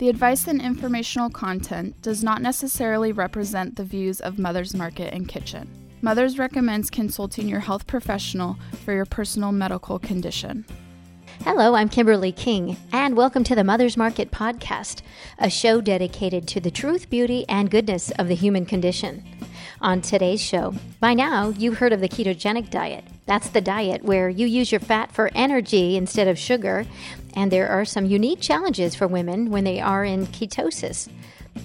The advice and informational content does not necessarily represent the views of Mother's Market and Kitchen. Mother's recommends consulting your health professional for your personal medical condition. Hello, I'm Kimberly King, and welcome to the Mother's Market Podcast, a show dedicated to the truth, beauty, and goodness of the human condition. On today's show, by now you've heard of the ketogenic diet. That's the diet where you use your fat for energy instead of sugar, and there are some unique challenges for women when they are in ketosis.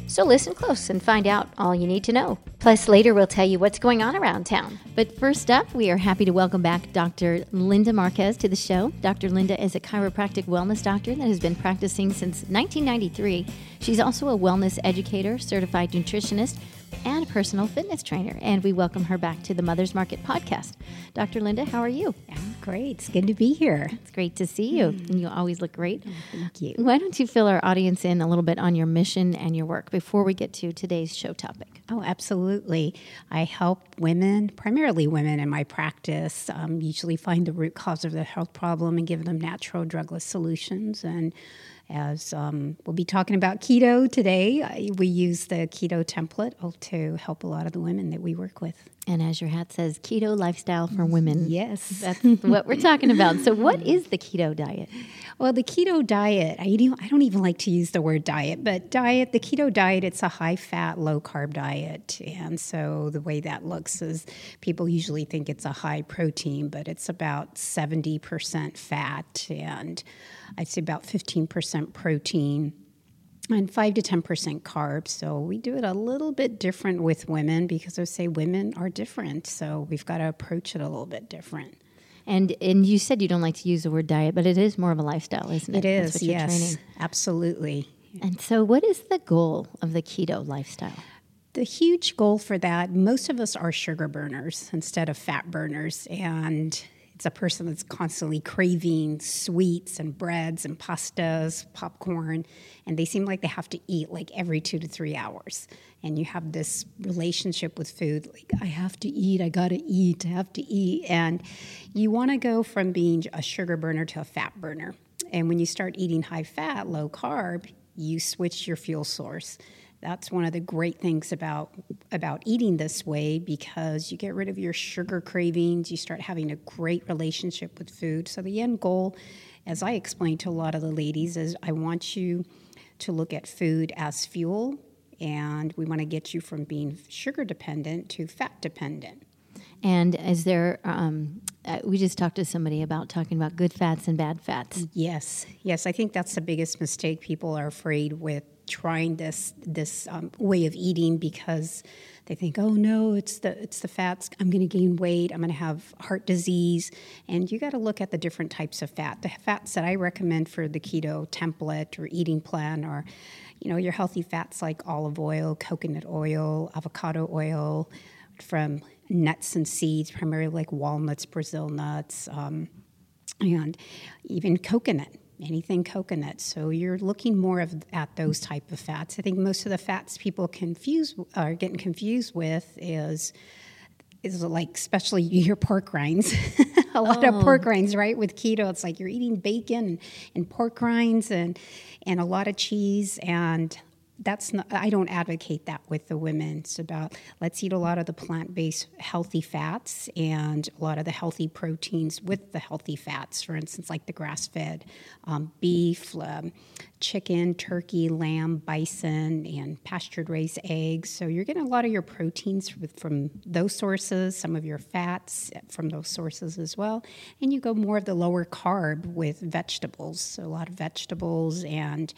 So listen close and find out all you need to know. Plus, later we'll tell you what's going on around town. But first up, we are happy to welcome back Dr. Linda Marquez to the show. Dr. Linda is a chiropractic wellness doctor that has been practicing since 1993. She's also a wellness educator, certified nutritionist, and personal fitness trainer. And we welcome her back to the Mother's Market podcast. Dr. Linda, how are you? I'm great. It's good to be here. It's great to see you. Mm. And you always look great. Oh, thank you. Why don't you fill our audience in a little bit on your mission and your work before we get to today's show topic? Oh, absolutely. I help women, primarily women in my practice, um, usually find the root cause of their health problem and give them natural drugless solutions. And as um, we'll be talking about keto today, we use the keto template to help a lot of the women that we work with. And as your hat says, keto lifestyle for women. Yes. That's what we're talking about. So, what is the keto diet? Well, the keto diet, I don't, I don't even like to use the word diet, but diet, the keto diet, it's a high fat, low carb diet. And so, the way that looks is people usually think it's a high protein, but it's about 70% fat and I'd say about 15% protein and 5 to 10% carbs. So we do it a little bit different with women because I say women are different. So we've got to approach it a little bit different. And and you said you don't like to use the word diet, but it is more of a lifestyle, isn't it? It is, yes. Training. Absolutely. And so what is the goal of the keto lifestyle? The huge goal for that, most of us are sugar burners instead of fat burners. And it's a person that's constantly craving sweets and breads and pastas, popcorn, and they seem like they have to eat like every two to three hours. And you have this relationship with food like, I have to eat, I gotta eat, I have to eat. And you wanna go from being a sugar burner to a fat burner. And when you start eating high fat, low carb, you switch your fuel source that's one of the great things about about eating this way because you get rid of your sugar cravings you start having a great relationship with food. So the end goal as i explain to a lot of the ladies is i want you to look at food as fuel and we want to get you from being sugar dependent to fat dependent. And is there um, uh, we just talked to somebody about talking about good fats and bad fats. Yes yes i think that's the biggest mistake people are afraid with trying this this um, way of eating because they think, oh no, it's the it's the fats. I'm going to gain weight. I'm going to have heart disease. And you got to look at the different types of fat. The fats that I recommend for the keto template or eating plan are, you know, your healthy fats like olive oil, coconut oil, avocado oil, from nuts and seeds, primarily like walnuts, Brazil nuts, um, and even coconut anything coconut. So you're looking more of at those type of fats. I think most of the fats people confuse are getting confused with is is like especially your pork rinds. a lot oh. of pork oh. rinds, right? With keto, it's like you're eating bacon and, and pork rinds and and a lot of cheese and that's not i don't advocate that with the women. It's about let's eat a lot of the plant-based healthy fats and a lot of the healthy proteins with the healthy fats. For instance like the grass-fed um, beef um, chicken turkey lamb bison and pastured raised eggs. So you're getting a lot of your proteins from those sources some of your fats from those sources as well. And you go more of the lower carb with vegetables. So a lot of vegetables and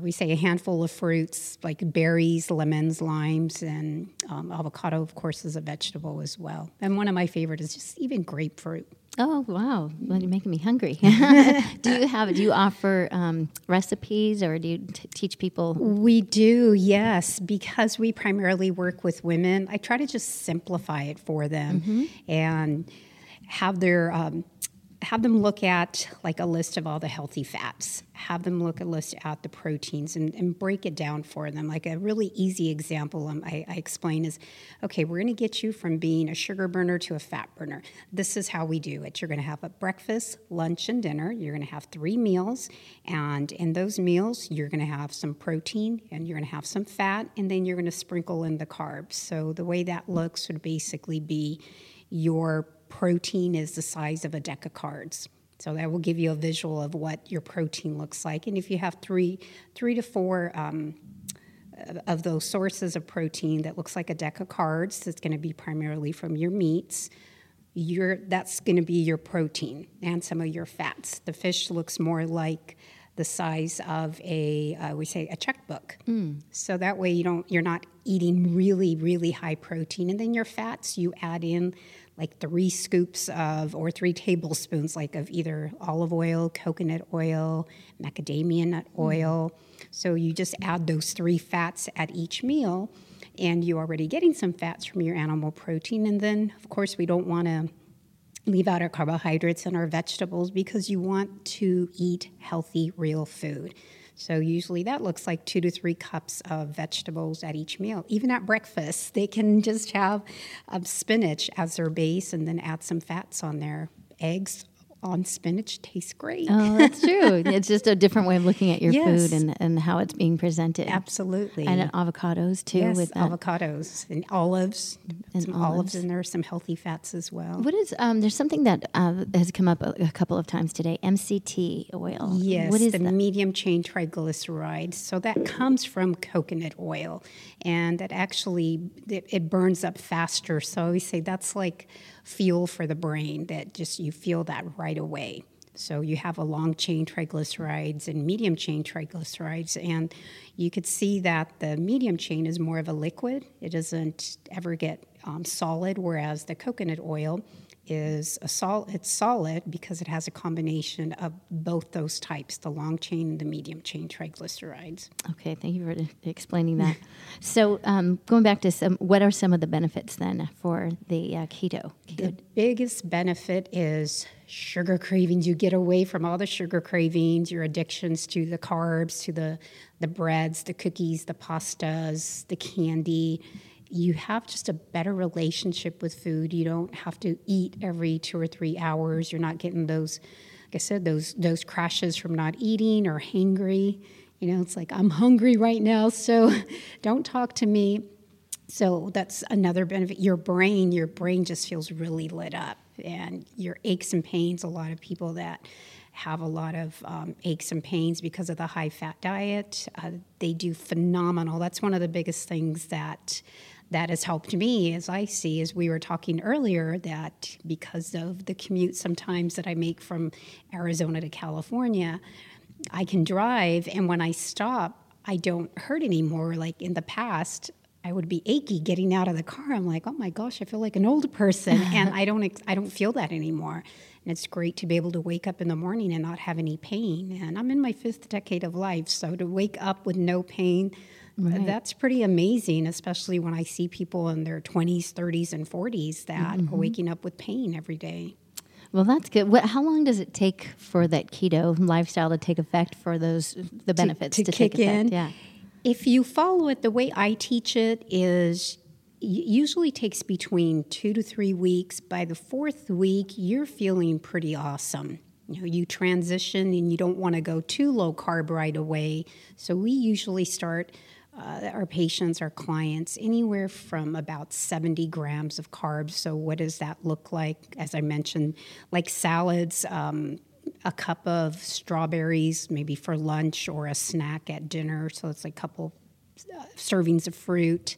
we say a handful of fruits like berries, lemons, limes, and um, avocado, of course, is a vegetable as well. And one of my favorite is just even grapefruit. Oh wow! Well, you're making me hungry. do you have? Do you offer um, recipes, or do you t- teach people? We do, yes, because we primarily work with women. I try to just simplify it for them mm-hmm. and have their um, have them look at like a list of all the healthy fats. Have them look a list at the proteins and, and break it down for them. Like a really easy example um, I, I explain is, okay, we're going to get you from being a sugar burner to a fat burner. This is how we do it. You're going to have a breakfast, lunch, and dinner. You're going to have three meals, and in those meals, you're going to have some protein and you're going to have some fat, and then you're going to sprinkle in the carbs. So the way that looks would basically be your protein is the size of a deck of cards. So that will give you a visual of what your protein looks like. And if you have three, three to four um, of those sources of protein that looks like a deck of cards, that's going to be primarily from your meats. Your, that's going to be your protein and some of your fats. The fish looks more like the size of a uh, we say a checkbook. Mm. So that way you don't you're not eating really really high protein, and then your fats you add in like three scoops of or three tablespoons like of either olive oil, coconut oil, macadamia nut mm. oil. Mm. So you just add those three fats at each meal and you're already getting some fats from your animal protein and then of course we don't want to leave out our carbohydrates and our vegetables because you want to eat healthy real food. So usually that looks like two to three cups of vegetables at each meal. Even at breakfast, they can just have um, spinach as their base and then add some fats on there. Eggs, on spinach tastes great. Oh, that's true. it's just a different way of looking at your yes. food and, and how it's being presented. Absolutely. And avocados too. Yes, with that. avocados and olives. And some olives. olives in there, some healthy fats as well. What is um, there's something that uh, has come up a, a, couple of times today. MCT oil. Yes, what is the that? medium chain triglycerides. So that comes from coconut oil, and that actually it, it burns up faster. So we say that's like fuel for the brain that just you feel that right away. So you have a long chain triglycerides and medium chain triglycerides, and you could see that the medium chain is more of a liquid. It doesn't ever get um, solid, whereas the coconut oil is a sol- it's solid because it has a combination of both those types, the long chain and the medium chain triglycerides. Okay, thank you for explaining that. so, um, going back to some, what are some of the benefits then for the uh, keto? The biggest benefit is sugar cravings. You get away from all the sugar cravings, your addictions to the carbs, to the the breads, the cookies, the pastas, the candy you have just a better relationship with food. You don't have to eat every two or three hours. You're not getting those, like I said, those those crashes from not eating or hangry. You know, it's like I'm hungry right now, so don't talk to me. So that's another benefit. Your brain, your brain just feels really lit up, and your aches and pains. A lot of people that have a lot of um, aches and pains because of the high fat diet. Uh, they do phenomenal. That's one of the biggest things that that has helped me as I see, as we were talking earlier, that because of the commute sometimes that I make from Arizona to California, I can drive, and when I stop, I don't hurt anymore. Like in the past, I would be achy getting out of the car. I'm like, oh my gosh, I feel like an old person, and I don't, I don't feel that anymore. And it's great to be able to wake up in the morning and not have any pain. And I'm in my fifth decade of life, so to wake up with no pain, Right. That's pretty amazing, especially when I see people in their 20s, 30s, and 40s that mm-hmm. are waking up with pain every day. Well, that's good. What, how long does it take for that keto lifestyle to take effect for those the benefits to, to, to kick in? Yeah. If you follow it the way I teach it is usually takes between 2 to 3 weeks. By the 4th week, you're feeling pretty awesome. You know, you transition and you don't want to go too low carb right away. So we usually start uh, our patients, our clients, anywhere from about 70 grams of carbs. So, what does that look like? As I mentioned, like salads, um, a cup of strawberries, maybe for lunch or a snack at dinner. So, it's like a couple uh, servings of fruit.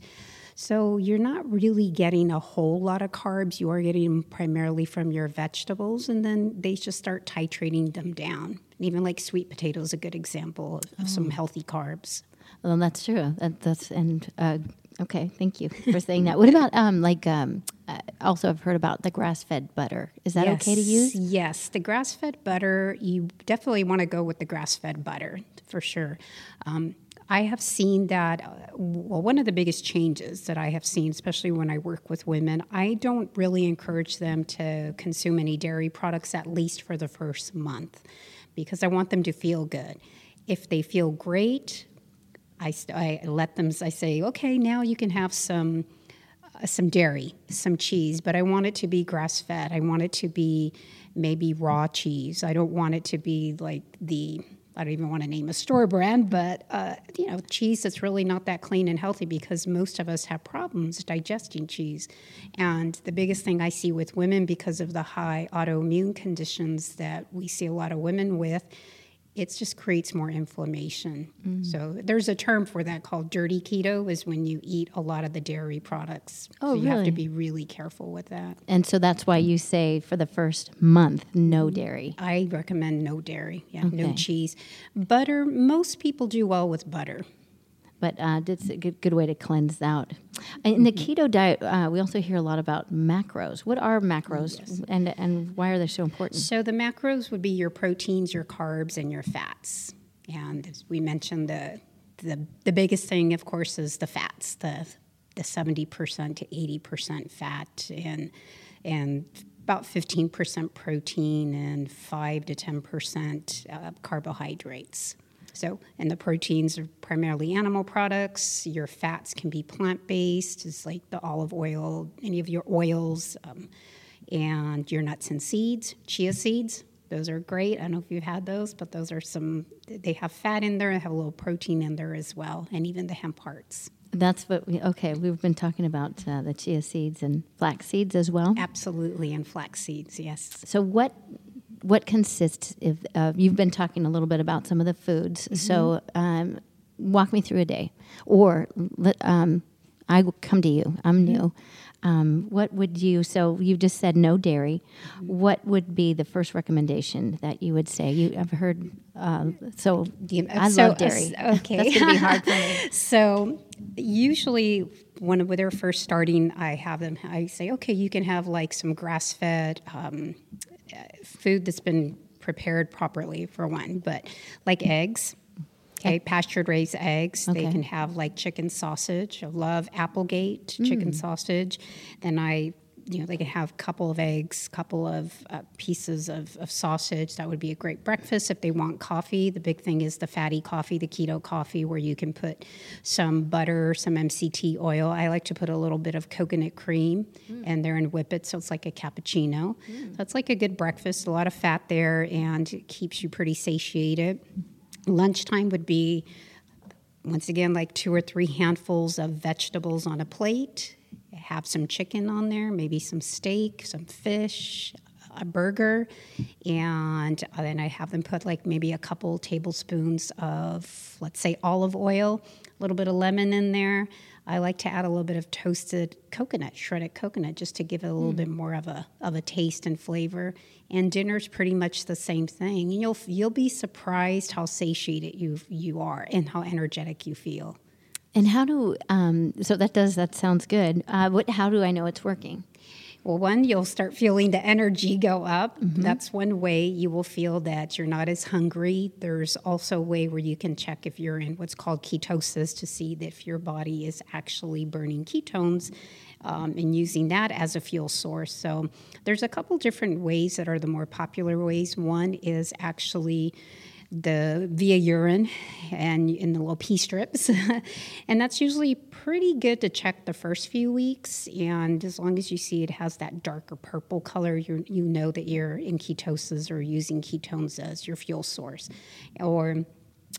So, you're not really getting a whole lot of carbs. You are getting them primarily from your vegetables, and then they just start titrating them down. And even like sweet potatoes, a good example of, of oh. some healthy carbs. Well, that's true. That, that's and uh, okay. Thank you for saying that. What about um, like um, uh, also I've heard about the grass-fed butter. Is that yes, okay to use? Yes, the grass-fed butter. You definitely want to go with the grass-fed butter for sure. Um, I have seen that, uh, well, one of the biggest changes that I have seen, especially when I work with women, I don't really encourage them to consume any dairy products at least for the first month because I want them to feel good. If they feel great, I, I let them, I say, okay, now you can have some. Uh, some dairy, some cheese, but I want it to be grass fed. I want it to be maybe raw cheese. I don't want it to be like the I don't even want to name a store brand, but uh, you know, cheese that's really not that clean and healthy because most of us have problems digesting cheese. And the biggest thing I see with women because of the high autoimmune conditions that we see a lot of women with it just creates more inflammation. Mm. So there's a term for that called dirty keto is when you eat a lot of the dairy products. Oh, so you really? have to be really careful with that. And so that's why you say for the first month no dairy. I recommend no dairy. Yeah, okay. no cheese. Butter, most people do well with butter but uh, it's a good, good way to cleanse out. In the mm-hmm. keto diet, uh, we also hear a lot about macros. What are macros, yes. and and why are they so important? So the macros would be your proteins, your carbs, and your fats. And as we mentioned, the the the biggest thing, of course, is the fats. The the seventy percent to eighty percent fat, and and about 15% protein and 5 to 10% uh, carbohydrates. So, and the proteins are primarily animal products. Your fats can be plant based, it's like the olive oil, any of your oils, um, and your nuts and seeds, chia seeds. Those are great. I don't know if you've had those, but those are some, they have fat in there, they have a little protein in there as well, and even the hemp hearts. That's what we, okay, we've been talking about uh, the chia seeds and flax seeds as well. Absolutely, and flax seeds, yes. So, what what consists of, uh, you've been talking a little bit about some of the foods. Mm-hmm. So um, walk me through a day. Or um, I come to you. I'm mm-hmm. new. Um, what would you, so you just said no dairy. Mm-hmm. What would be the first recommendation that you would say? You, I've heard, uh, so I so, love dairy. Uh, okay. That's going to be hard for me. so usually when they're first starting, I have them, I say, okay, you can have like some grass fed um, food that's been prepared properly for one, but like eggs. Okay, pastured raised eggs. Okay. They can have like chicken sausage. I love Applegate chicken mm. sausage. Then I you know they can have a couple of eggs couple of uh, pieces of, of sausage. That would be a great breakfast. If they want coffee the big thing is the fatty coffee the keto coffee where you can put some butter some mct oil. I like to put a little bit of coconut cream mm. and there and whip it so it's like a cappuccino. Mm. that's like a good breakfast a lot of fat there and it keeps you pretty satiated. Lunchtime would be once again like two or three handfuls of vegetables on a plate have some chicken on there, maybe some steak, some fish, a burger, and then I have them put like maybe a couple tablespoons of, let's say, olive oil, a little bit of lemon in there. I like to add a little bit of toasted coconut, shredded coconut, just to give it a little mm. bit more of a of a taste and flavor. And dinner's pretty much the same thing. And you'll you'll be surprised how satiated you you are and how energetic you feel. And how do um, so that does that sounds good. Uh, what how do I know it's working? Well, one, you'll start feeling the energy go up. Mm-hmm. That's one way you will feel that you're not as hungry. There's also a way where you can check if you're in what's called ketosis to see if your body is actually burning ketones um, and using that as a fuel source. So there's a couple different ways that are the more popular ways. One is actually the via urine and in the little pee strips. and that's usually pretty good to check the first few weeks. And as long as you see it has that darker purple color, you you know that you're in ketosis or using ketones as your fuel source. Or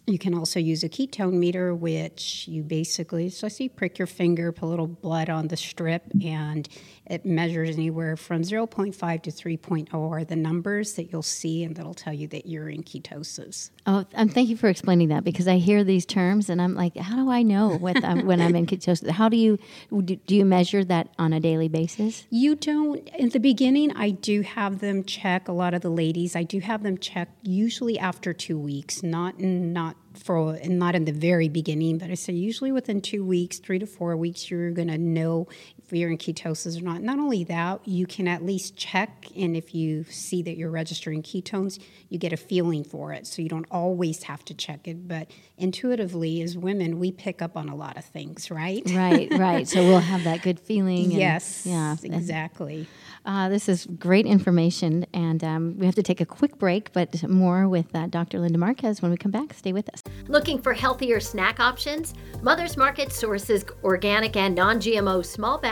you can also use a ketone meter, which you basically, so see prick your finger, put a little blood on the strip, and it measures anywhere from 0.5 to 3.0 are the numbers that you'll see, and that'll tell you that you're in ketosis. Oh, and thank you for explaining that because I hear these terms and I'm like, how do I know what I'm, when I'm in ketosis? How do you do you measure that on a daily basis? You don't. In the beginning, I do have them check. A lot of the ladies, I do have them check usually after two weeks, not not for and not in the very beginning, but I say usually within two weeks, three to four weeks, you're going to know you're in ketosis or not. Not only that, you can at least check, and if you see that you're registering ketones, you get a feeling for it. So you don't always have to check it, but intuitively, as women, we pick up on a lot of things, right? Right, right. So we'll have that good feeling. And, yes, yeah, exactly. Uh, this is great information, and um, we have to take a quick break, but more with uh, Dr. Linda Marquez when we come back. Stay with us. Looking for healthier snack options? Mother's Market sources organic and non GMO small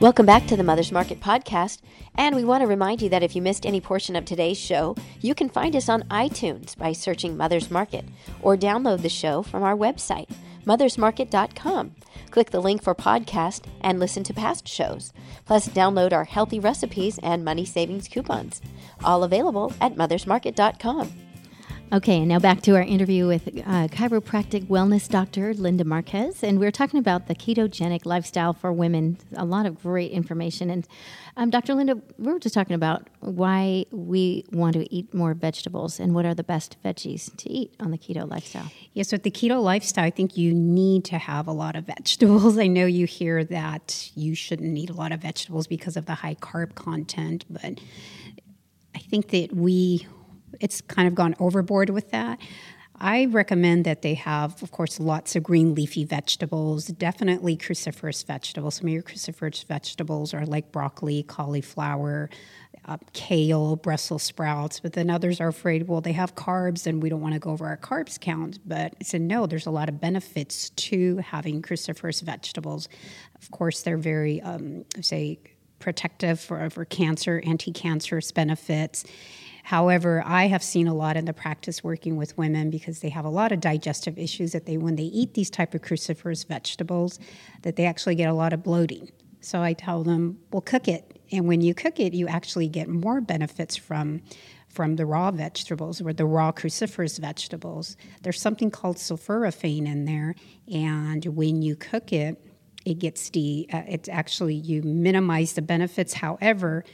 Welcome back to the Mother's Market podcast. And we want to remind you that if you missed any portion of today's show, you can find us on iTunes by searching Mother's Market or download the show from our website, mothersmarket.com. Click the link for podcast and listen to past shows. Plus, download our healthy recipes and money savings coupons. All available at mothersmarket.com. Okay, and now back to our interview with uh, chiropractic wellness doctor Linda Marquez, and we're talking about the ketogenic lifestyle for women. A lot of great information, and um, Dr. Linda, we were just talking about why we want to eat more vegetables and what are the best veggies to eat on the keto lifestyle. Yes, with the keto lifestyle, I think you need to have a lot of vegetables. I know you hear that you shouldn't eat a lot of vegetables because of the high carb content, but I think that we it's kind of gone overboard with that. I recommend that they have, of course, lots of green leafy vegetables, definitely cruciferous vegetables. Some of your cruciferous vegetables are like broccoli, cauliflower, uh, kale, Brussels sprouts, but then others are afraid, well, they have carbs and we don't want to go over our carbs count. But I said, no, there's a lot of benefits to having cruciferous vegetables. Of course, they're very, um, say, protective for, for cancer, anti cancerous benefits. However, I have seen a lot in the practice working with women because they have a lot of digestive issues that they when they eat these type of cruciferous vegetables that they actually get a lot of bloating. So I tell them, "Well, cook it." And when you cook it, you actually get more benefits from from the raw vegetables or the raw cruciferous vegetables. There's something called sulforaphane in there, and when you cook it, it gets the uh, it's actually you minimize the benefits. However,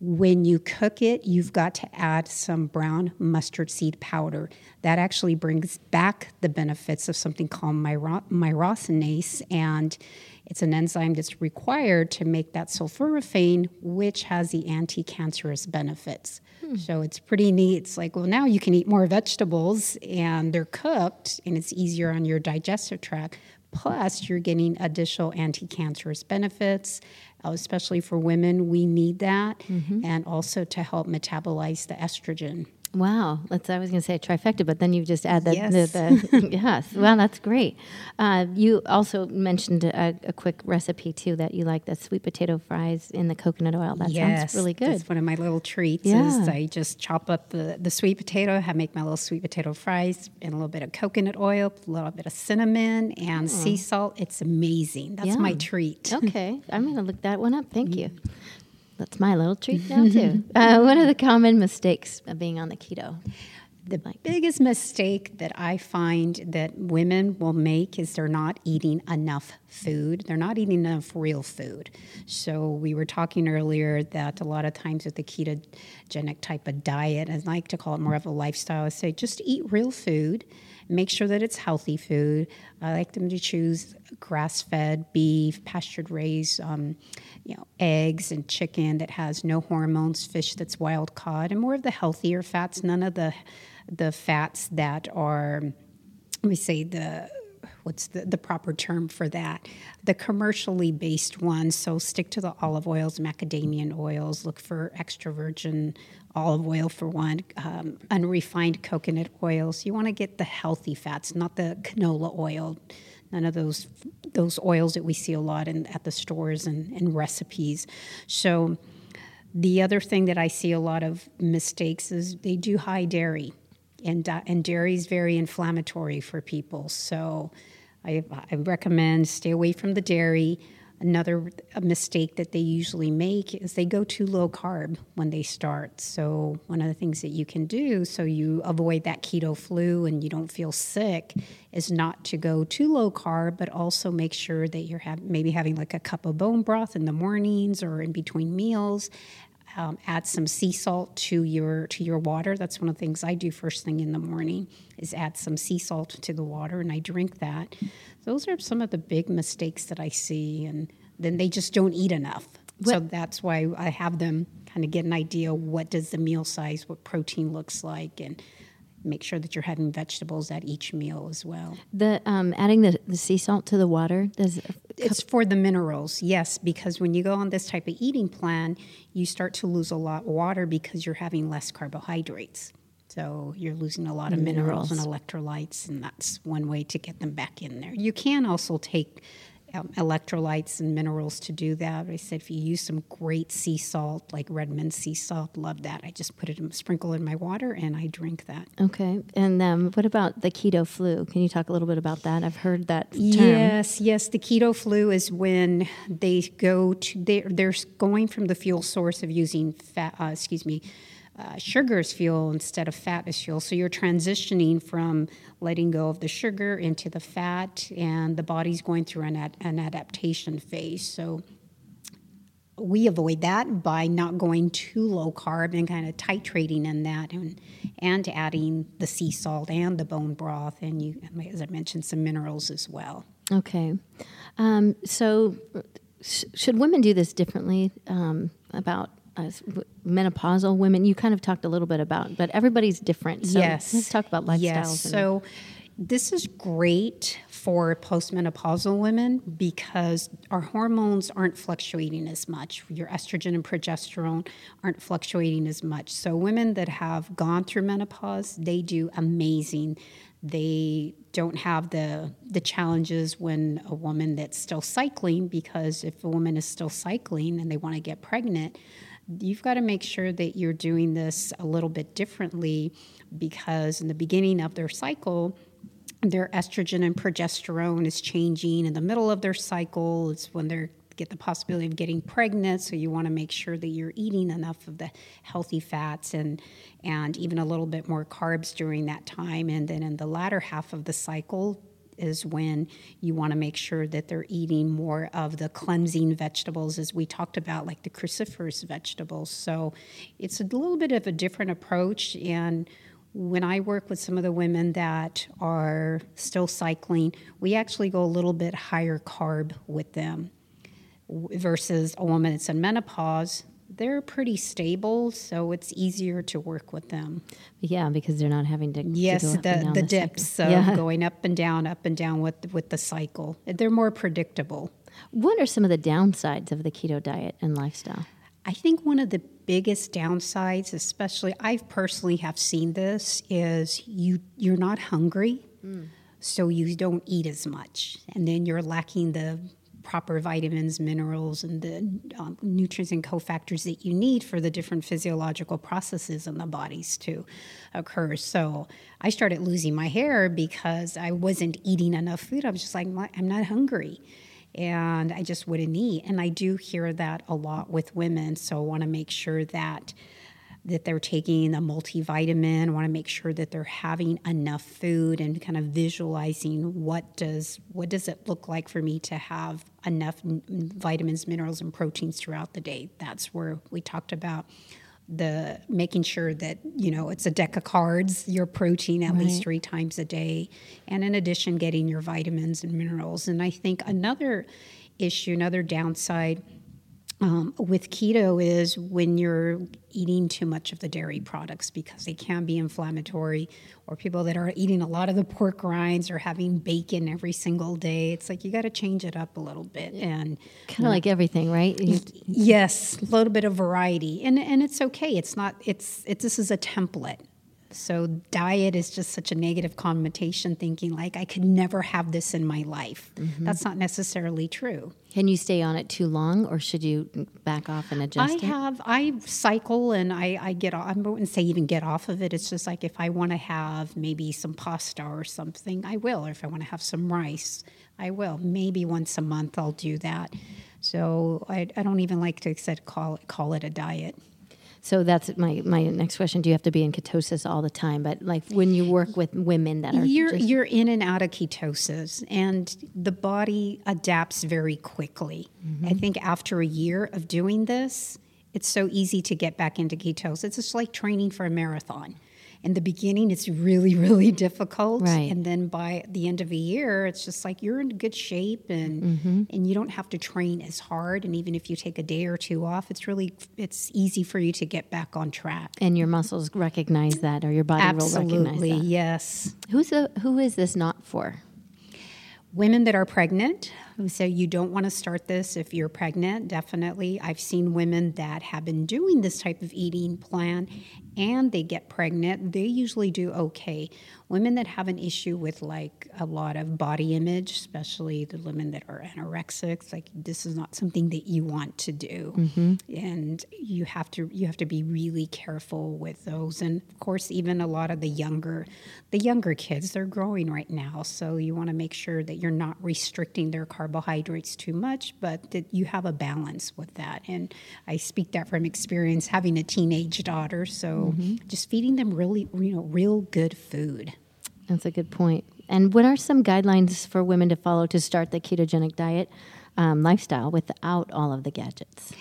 when you cook it, you've got to add some brown mustard seed powder. That actually brings back the benefits of something called myro- myrosinase, and it's an enzyme that's required to make that sulforaphane, which has the anti cancerous benefits. Hmm. So it's pretty neat. It's like, well, now you can eat more vegetables and they're cooked and it's easier on your digestive tract. Plus, you're getting additional anti cancerous benefits uh, especially for women. We need that, mm-hmm. and also to help metabolize the estrogen. Wow, that's I was going to say trifecta, but then you just add that. yes. The, the, yes. Well, that's great. Uh, you also mentioned a, a, quick recipe too that you like the sweet potato fries in the coconut oil. That yes, sounds really good. That's one of my little treats. Yeah. Is I just chop up the, the sweet potato, have make my little sweet potato fries, and a little bit of coconut oil, a little bit of cinnamon and oh. sea salt. It's amazing. That's yeah. my treat. Okay, I'm going to look that one up. Thank you. That's my little treat now too. uh, what are the common mistakes of being on the keto? The like? biggest mistake that I find that women will make is they're not eating enough food. They're not eating enough real food. So we were talking earlier that a lot of times with the ketogenic type of diet, I like to call it more of a lifestyle, I say just eat real food make sure that it's healthy food. I like them to choose grass fed beef, pastured raised, um, you know, eggs and chicken that has no hormones, fish that's wild caught, and more of the healthier fats, none of the the fats that are, me say, the what's the, the proper term for that? The commercially based ones. So stick to the olive oils, macadamia oils. Look for extra virgin olive oil for one, um, unrefined coconut oils. You want to get the healthy fats, not the canola oil. None of those those oils that we see a lot in at the stores and, and recipes. So the other thing that I see a lot of mistakes is they do high dairy, and uh, and dairy is very inflammatory for people. So I, I recommend stay away from the dairy. Another mistake that they usually make is they go too low carb when they start. So, one of the things that you can do so you avoid that keto flu and you don't feel sick is not to go too low carb, but also make sure that you're have, maybe having like a cup of bone broth in the mornings or in between meals. Um, add some sea salt to your to your water. That's one of the things I do first thing in the morning is add some sea salt to the water, and I drink that. Those are some of the big mistakes that I see, and then they just don't eat enough. What? So that's why I have them kind of get an idea what does the meal size, what protein looks like, and make sure that you're having vegetables at each meal as well. The um, adding the, the sea salt to the water does it's for the minerals, yes, because when you go on this type of eating plan, you start to lose a lot of water because you're having less carbohydrates. So you're losing a lot of minerals, minerals and electrolytes, and that's one way to get them back in there. You can also take um, electrolytes and minerals to do that. I said if you use some great sea salt, like Redmond sea salt, love that. I just put it in, sprinkle in my water and I drink that. Okay. And um, what about the keto flu? Can you talk a little bit about that? I've heard that term. Yes, yes. The keto flu is when they go to they're, they're going from the fuel source of using fat. Uh, excuse me uh, sugar as fuel instead of fat as fuel. So you're transitioning from letting go of the sugar into the fat, and the body's going through an, ad- an adaptation phase. So we avoid that by not going too low carb and kind of titrating in that and, and adding the sea salt and the bone broth and you as i mentioned some minerals as well okay um, so sh- should women do this differently um, about menopausal women you kind of talked a little bit about but everybody's different so yes let's talk about lifestyles yes so this is great for postmenopausal women because our hormones aren't fluctuating as much. Your estrogen and progesterone aren't fluctuating as much. So, women that have gone through menopause, they do amazing. They don't have the the challenges when a woman that's still cycling because if a woman is still cycling and they want to get pregnant, you've got to make sure that you're doing this a little bit differently because in the beginning of their cycle, their estrogen and progesterone is changing. In the middle of their cycle, it's when they get the possibility of getting pregnant. So you want to make sure that you're eating enough of the healthy fats and and even a little bit more carbs during that time. And then in the latter half of the cycle, is when you want to make sure that they're eating more of the cleansing vegetables, as we talked about, like the cruciferous vegetables. So it's a little bit of a different approach. And when I work with some of the women that are still cycling, we actually go a little bit higher carb with them versus a woman that's in menopause they're pretty stable, so it's easier to work with them. Yeah, because they're not having to. Yes, to the, the, the dips cycle. of yeah. going up and down, up and down with with the cycle. They're more predictable. What are some of the downsides of the keto diet and lifestyle? I think one of the biggest downsides, especially I personally have seen this, is you you're not hungry. Mm. So you don't eat as much, and then you're lacking the proper vitamins, minerals, and the um, nutrients and cofactors that you need for the different physiological processes in the bodies to occur. So I started losing my hair because I wasn't eating enough food. I was just like, I'm not hungry. And I just wouldn't eat. And I do hear that a lot with women. So I want to make sure that that they're taking a multivitamin. Want to make sure that they're having enough food and kind of visualizing what does what does it look like for me to have enough vitamins, minerals, and proteins throughout the day. That's where we talked about the making sure that you know it's a deck of cards your protein at right. least three times a day and in addition getting your vitamins and minerals and i think another issue another downside um, with keto is when you're eating too much of the dairy products because they can be inflammatory, or people that are eating a lot of the pork rinds or having bacon every single day. It's like you got to change it up a little bit and kind of like everything, right? Yes, a little bit of variety, and and it's okay. It's not. It's it. This is a template. So, diet is just such a negative connotation, thinking like I could never have this in my life. Mm-hmm. That's not necessarily true. Can you stay on it too long, or should you back off and adjust? I it? have. I cycle and I, I get. Off, I wouldn't say even get off of it. It's just like if I want to have maybe some pasta or something, I will. Or if I want to have some rice, I will. Maybe once a month, I'll do that. So I, I don't even like to said call it, call it a diet. So that's my my next question. Do you have to be in ketosis all the time? But like when you work with women that are you're just... you're in and out of ketosis, and the body adapts very quickly. Mm-hmm. I think after a year of doing this, it's so easy to get back into ketosis. It's just like training for a marathon in the beginning it's really really difficult. Right. and then by the end of a year it's just like you're in good shape and mm-hmm. and you don't have to train as hard. And even if you take a day or two off it's really it's easy for you to get back on track. And your muscles recognize that or your body Absolutely, will recognize that. Yes. Who's the, who is this not for? Women that are pregnant. So you don't want to start this if you're pregnant? Definitely. I've seen women that have been doing this type of eating plan and they get pregnant, they usually do okay. Women that have an issue with like a lot of body image, especially the women that are anorexics, like this is not something that you want to do, mm-hmm. and you have to you have to be really careful with those. And of course, even a lot of the younger the younger kids, they're growing right now, so you want to make sure that you're not restricting their carbohydrates too much, but that you have a balance with that. And I speak that from experience, having a teenage daughter, so mm-hmm. just feeding them really, you know, real good food. That's a good point. And what are some guidelines for women to follow to start the ketogenic diet um, lifestyle without all of the gadgets?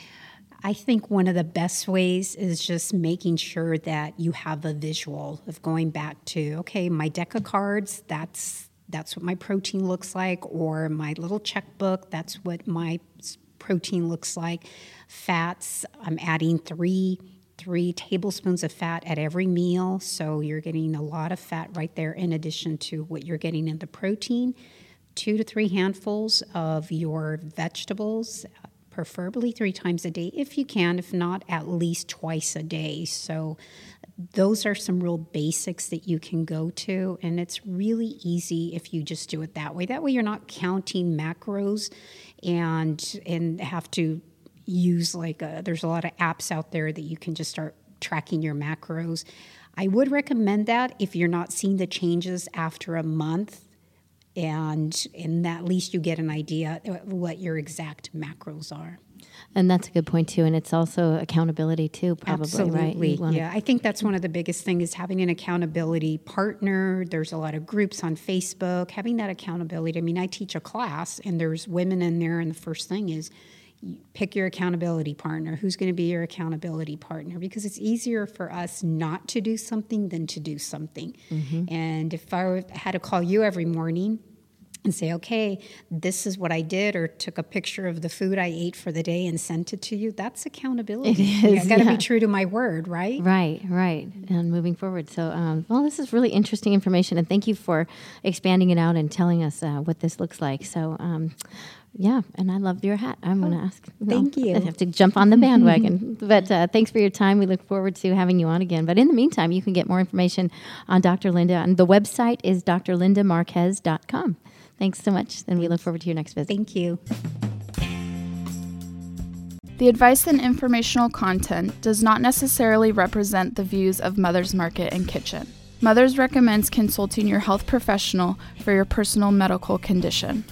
I think one of the best ways is just making sure that you have a visual of going back to okay, my deck of cards. That's that's what my protein looks like, or my little checkbook. That's what my protein looks like. Fats. I'm adding three three tablespoons of fat at every meal. So you're getting a lot of fat right there, in addition to what you're getting in the protein. Two to three handfuls of your vegetables, preferably three times a day if you can, if not, at least twice a day. So those are some real basics that you can go to and it's really easy if you just do it that way that way you're not counting macros and and have to use like a, there's a lot of apps out there that you can just start tracking your macros. I would recommend that if you're not seeing the changes after a month and and at least you get an idea what your exact macros are. And that's a good point too, and it's also accountability too, probably Absolutely. right. Yeah, I think that's one of the biggest things is having an accountability partner. There's a lot of groups on Facebook having that accountability. I mean, I teach a class, and there's women in there, and the first thing is pick your accountability partner. Who's going to be your accountability partner? Because it's easier for us not to do something than to do something. Mm-hmm. And if I had to call you every morning and say, okay, this is what I did, or took a picture of the food I ate for the day and sent it to you, that's accountability. It is. I got to yeah. be true to my word, right? Right, right. And moving forward. So, um, well, this is really interesting information, and thank you for expanding it out and telling us uh, what this looks like. So, um, yeah, and I love your hat. I'm oh, going to ask. Well, thank you. I have to jump on the bandwagon. but uh, thanks for your time. We look forward to having you on again. But in the meantime, you can get more information on Dr. Linda. And the website is drlindamarquez.com. Thanks so much. And we look forward to your next visit. Thank you. The advice and informational content does not necessarily represent the views of Mother's Market and Kitchen. Mother's recommends consulting your health professional for your personal medical condition.